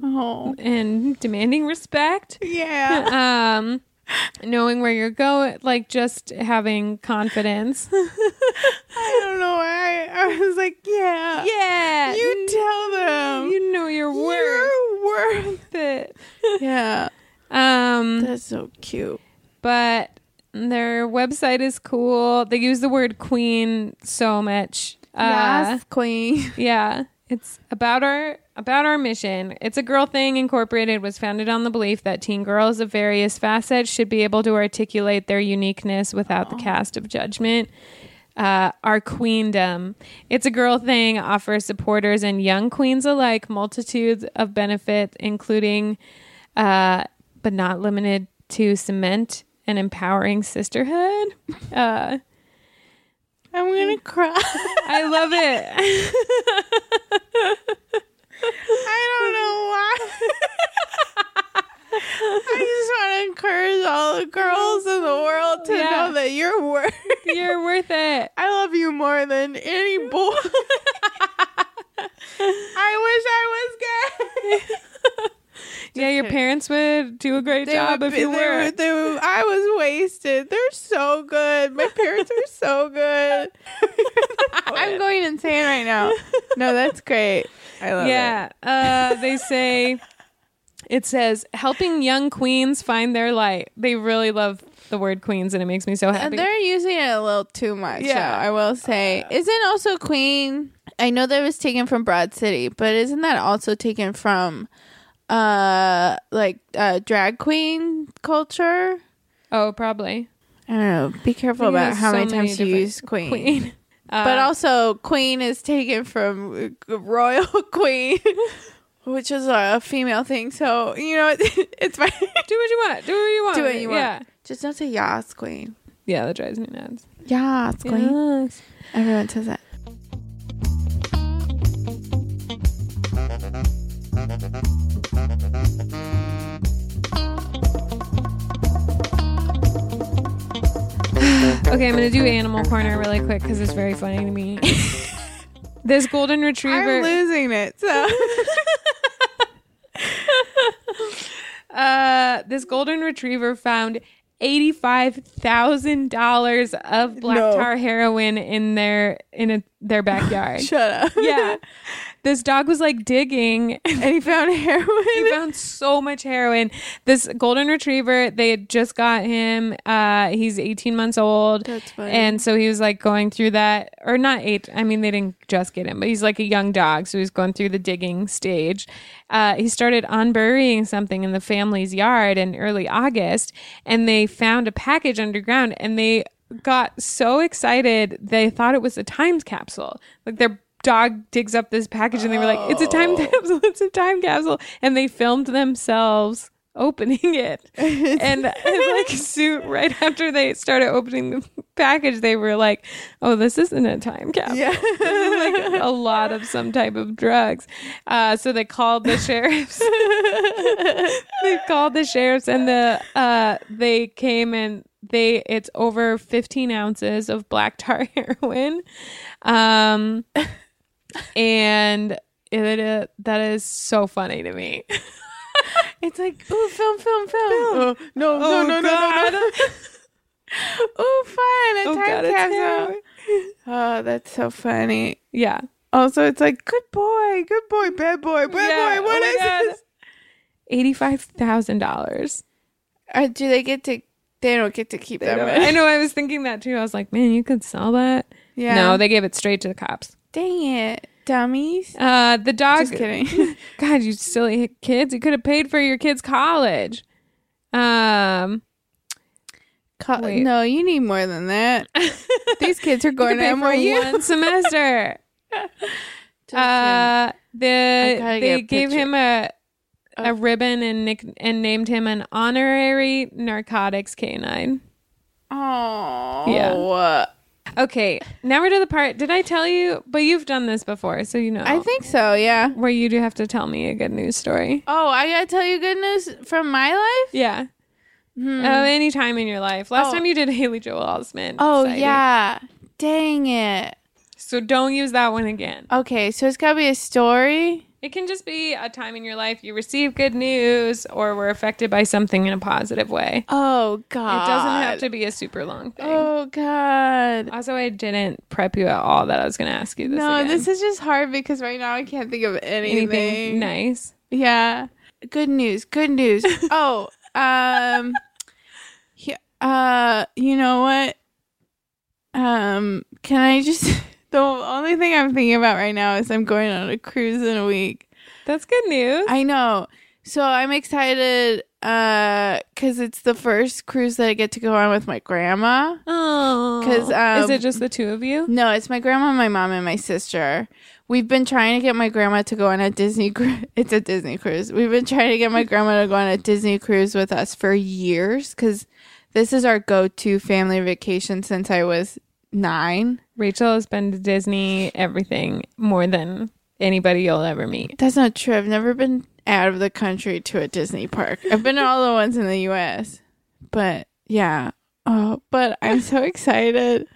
Oh. and demanding respect Yeah. um knowing where you're going like just having confidence I don't know why. I, was like, yeah. yeah You tell them. you know your worth You're worth it Yeah. um That's so cute. but their website is cool they use the word queen so much uh yes, queen. yeah it's about our about our mission. It's a girl thing incorporated was founded on the belief that teen girls of various facets should be able to articulate their uniqueness without the cast of judgment. Uh, our queendom. It's a girl thing offers supporters and young queens alike multitudes of benefits including uh, but not limited to cement and empowering sisterhood. Uh, I'm gonna mm. cry. i love it I don't know why. I just want to encourage all the girls in the world to Yeah. know that you're worth. You're worth it. I love you more than any boy. I wish I was gay. yeah, your parents would do a great They job would if you they were. they I was wasted. They're so good. My parents are so good. I'm going insane right now. No, that's great. I love it. yeah, uh, they say it says helping young queens find their light. They really love the word queens, and it makes me so And happy. they're using it a little too much. Yeah. Yeah, I will say. Isn't also Queen? I know that was taken from Broad City, but isn't that also taken from, uh, like uh, drag queen culture? oh, probably I don't know. Be careful about how so many many times you use queen. queen. Uh, But also, Queen is taken from Royal Queen, which is a female thing. So you know, it's fine. do what you want. Do what you want. Do what you want. Yeah, Just don't say Yas Queen. yeah, that drives me nuts. Yas Queen. Yes. Everyone says that. Okay, I'm gonna do Animal Corner really quick because it's very funny to me. this golden retriever. I'm losing it. So uh, this golden retriever found eighty-five thousand dollars of black No. tar heroin in their in a, their backyard. shut up. yeah, this dog was like digging. and he found heroin. he found so much heroin. This golden retriever, they had just got him. Uh, he's 18 months old. That's funny. And so he was like going through that, or not eight. I mean, they didn't just get him, but he's like a young dog. So he's going through the digging stage. Uh, he started unburying something in the family's yard in early August, and they found a package underground and they got so excited they thought it was a time capsule. Like their dog digs up this package and they were like, It's a time capsule, it's a time capsule. And they filmed themselves opening it. and like suit right after they started opening the package, they were like, Oh, this isn't a time capsule. Yeah. Like a lot of some type of drugs. Uh, so they called the sheriffs. they called the sheriffs and the uh, they came and they it's over 15 ounces of black tar heroin. Um, and it, uh, that is so funny to me. It's like, ooh, film, film, film. Oh, no, no, Oh, no, no, no, God. no. ooh, fun. A Oh, time God, capsule. Oh, that's so funny. Yeah. Also, it's like, good boy, good boy, bad boy, bad Yeah, boy. What oh is this? Eighty-five thousand dollars. Uh, do they get to? They don't get to keep that I know. I was thinking that too. I was like, man, you could sell that. Yeah. No, they gave it straight to the cops. Dang it, dummies. Uh, the dog. Just kidding. God, you silly kids! You could have paid for your kids' college. Um, Co- Wait. no, you need more than that. These kids are going to NYU. one semester. Uh, the they gave him a a ribbon and nick and named him an honorary narcotics canine. Oh, Yeah. Okay, now we're to the part. Did I tell you? But you've done this before, so you know. I think so. Yeah. where you do have to tell me a good news story. Oh, I gotta tell you good news from my life. Yeah. Hmm. Of any time in your life. Last Oh. time you did Haley Joel Osment. Oh yeah. Dang it. So don't use that one again. Okay, so it's gotta be a story. It can just be a time in your life you receive good news or were affected by something in a positive way. Oh God. It doesn't have to be a super long thing. Oh God. Also, I didn't prep you at all that I was going to ask you this. no, again. this is just hard because right now I can't think of anything. anything nice. Yeah. Good news. Good news. oh, um yeah, uh you know what? Um can I just the only thing I'm thinking about right now is I'm going on a cruise in a week. That's good news. I know. So I'm excited uh cuz it's the first cruise that I get to go on with my grandma. Oh, 'Cause, um, is it just the two of you? No, it's my grandma, my mom, and my sister. We've been trying to get my grandma to go on a Disney cruise. It's a Disney cruise. We've been trying to get my grandma to go on a Disney cruise with us for years because this is our go to family vacation since I was nine. Rachel has been to Disney everything more than anybody you'll ever meet. That's not true. I've never been out of the country to a Disney park. I've been to all the ones in the US. But yeah. Oh, but I'm so excited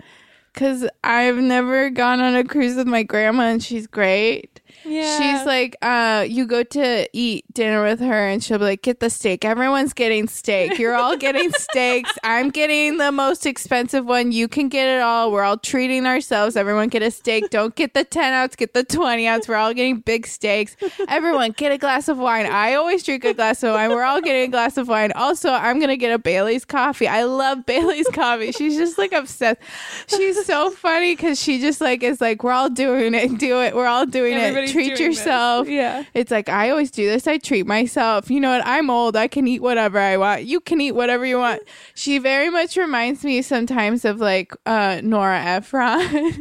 because I've never gone on a cruise with my grandma and she's great. Yeah. She's like, uh, you go to eat dinner with her and she'll be like, get the steak. Everyone's getting steak. You're all getting steaks. I'm getting the most expensive one. You can get it all. We're all treating ourselves. Everyone get a steak. Don't get the 10 ounce, get the 20 ounce. We're all getting big steaks. Everyone get a glass of wine. I always drink a glass of wine. We're all getting a glass of wine. Also, I'm going to get a Bailey's coffee. I love Bailey's coffee. She's just like obsessed. She's so funny because she just like is like, we're all doing it. Do it. We're all doing Everybody's it. Treat doing this. yourself. Yeah. It's like I always do this. I treat myself. You know what? I'm old. I can eat whatever I want. You can eat whatever you want. She very much reminds me sometimes of like uh Nora Ephron.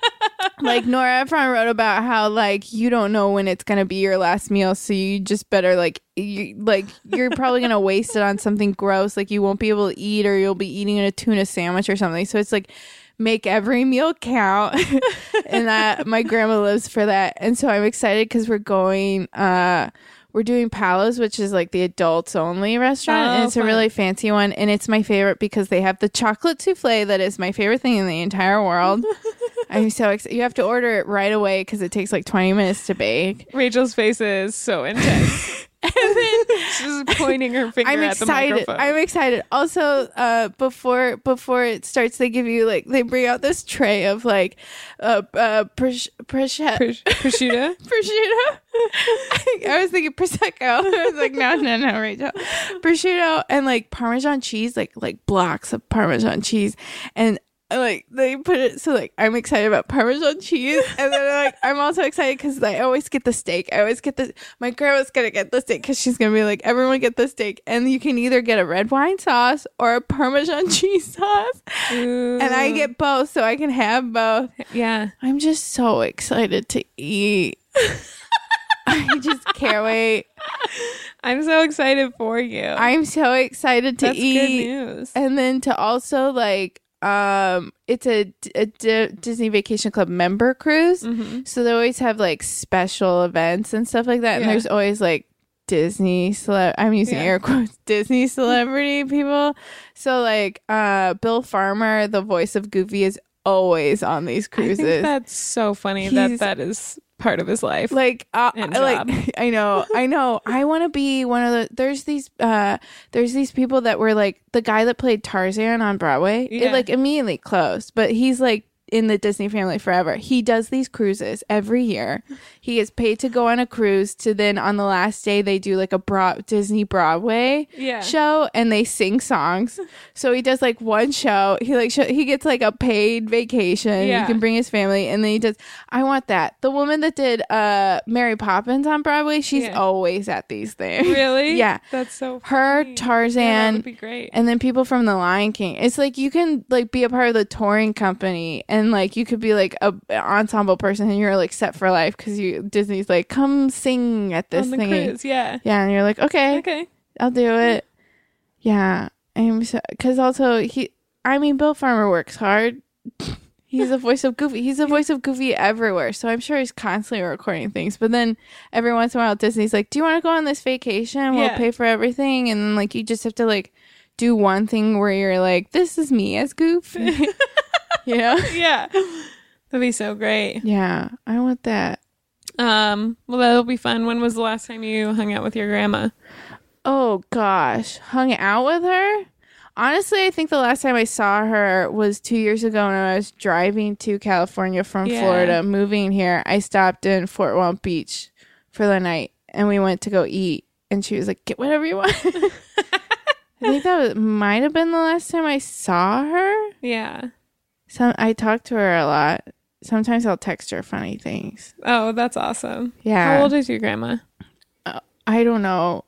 like Nora Ephron wrote about how like you don't know when it's gonna be your last meal, so you just better like you like you're probably gonna waste it on something gross, like you won't be able to eat, or you'll be eating a tuna sandwich or something. So it's like make every meal count, and that my grandma lives for that, and so I'm excited because we're going. uh we're doing Palos, which is like the adults only restaurant, Oh, and it's a really fancy one. And it's my favorite because they have the chocolate souffle that is my favorite thing in the entire world. I'm so excited. You have to order it right away because it takes like 20 minutes to bake. Rachel's face is so intense. and then she's pointing her finger I'm at the excited. microphone. I'm excited. Also, uh, before before it starts, they give you like they bring out this tray of like uh uh pros- prosciutto. Pros- prosciutto. prosciutto. I was thinking prosecco. I was like, no, no, no, Rachel. Prosciutto and like Parmesan cheese, like like blocks of Parmesan cheese, and like they put it so like I'm excited about Parmesan cheese, and then like I'm also excited because I always get the steak. I always get the my grandma's gonna get the steak because she's gonna be like everyone get the steak, and you can either get a red wine sauce or a Parmesan cheese sauce, and I get both, so I can have both. yeah. I'm just so excited to eat. I just can't wait. I'm so excited for you. I'm so excited to That's good eat. news. And then to also like um it's a, a D- Disney Vacation Club member cruise. Mhm. So they always have like special events and stuff like that and Yeah. there's always like Disney cele- I'm using Yeah. air quotes Disney celebrity people. So like uh Bill Farmer, the voice of Goofy is always on these cruises. that's so funny that that is part of his life. like uh, like i know i know i want to be one of the there's these uh there's these people that were like the guy that played tarzan on broadway Yeah. it like immediately closed but he's like in the disney family forever he does these cruises every year he gets paid to go on a cruise to then on the last day they do like a broad disney broadway Yeah. show and they sing songs so he does like one show he like show, he gets like a paid vacation Yeah. he can bring his family and then he does i want that the woman that did uh mary poppins on broadway she's Yeah. always at these things really? yeah That's so her funny. Yeah, that tarzan would be great. and then people from the lion king it's like you can like be a part of the touring company and like you could be like a, a ensemble person and you're like set for life because you disney's like come sing at this thing yeah. yeah and you're like okay Okay. I'll do it. Yeah, I'm so because also he. I mean, Bill Farmer works hard. He's the voice of Goofy. He's the voice of Goofy everywhere. So I'm sure he's constantly recording things. But then every once in a while, Disney's like, "Do you want to go on this vacation? We'll Yeah. pay for everything." And then like you just have to like do one thing where you're like, "This is me as Goofy," you know? Yeah. That'd be so great. Yeah, I want that. Um, well that'll be fun. When was the last time you hung out with your grandma? Oh gosh, hung out with her. Honestly, I think the last time I saw her was two years ago when I was driving to California from Yeah. Florida, moving here. I stopped in Fort Walton Beach for the night, and we went to go eat. And she was like, "Get whatever you want." I think that was, might have been the last time I saw her. Yeah. Some I talked to her a lot. Sometimes I'll text her funny things. Oh, that's awesome. Yeah, How old is your grandma? Uh, I don't know.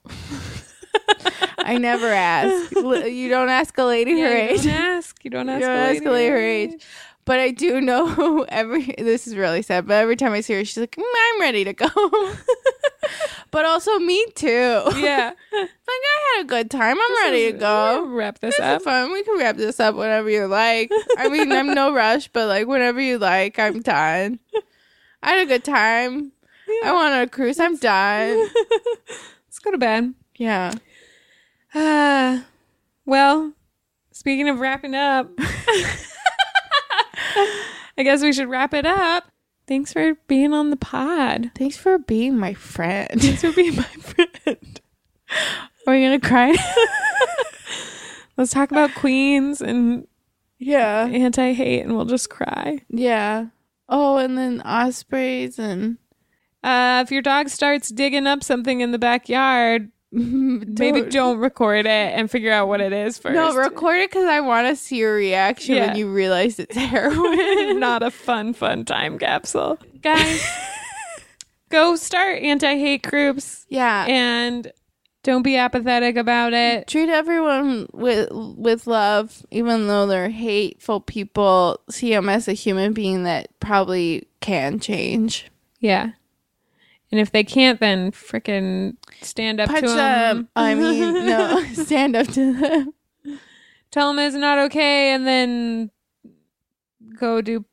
I never ask. You don't ask a lady her you age. don't ask. You don't ask. You don't a ask lady a lady her her age. But I do know every. This is really sad. But every time I see her, she's like, "Mm, "I'm ready to go." but also me too. Yeah. like I had a good time. I'm ready to go. Wrap this This up. fun. We can wrap this up whenever you like. I mean, I'm no rush, but like whenever you like, I'm done. I had a good time. I want on a cruise. I'm done. Let's go to bed. Yeah. Uh, well, speaking of wrapping up, I guess we should wrap it up. Thanks for being on the pod. Thanks for being my friend. Thanks for being my friend. Are we gonna cry? Let's talk about queens and yeah. anti hate, and we'll just cry. Yeah. Oh, and then ospreys and Uh, if your dog starts digging up something in the backyard, maybe don't record it and figure out what it is first. No, record it because I want to see your reaction Yeah. when you realize it's heroin. Not a fun, fun time capsule. Guys, go start anti hate groups yeah. and don't be apathetic about it. Treat everyone with with love, even though they're hateful people. See them as a human being that probably can change. Yeah. And if they can't, then frickin' stand up Punch to them. them. I mean, no, stand up to them. Tell them it's not okay, and then go do,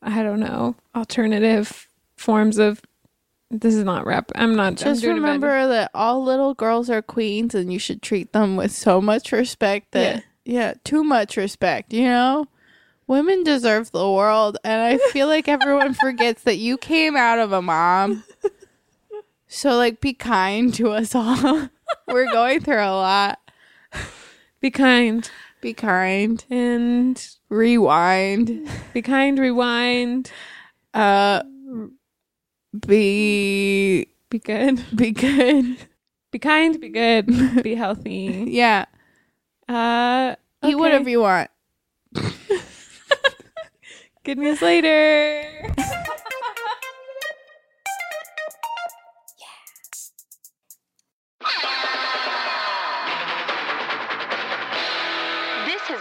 I don't know, alternative forms of. This is not rep. I'm not. I'm Just bad- remember that all little girls are queens, and you should treat them with so much respect that yeah, too much respect. You know, women deserve the world, and I feel like everyone forgets that you came out of a mom. So like, be kind to us all. We're going through a lot. Be kind Be kind. and Rewind. be kind. Rewind. Uh, be Be good. be good. Be kind. Be good. be healthy. Yeah. Uh, Eat whatever you want. Good news later.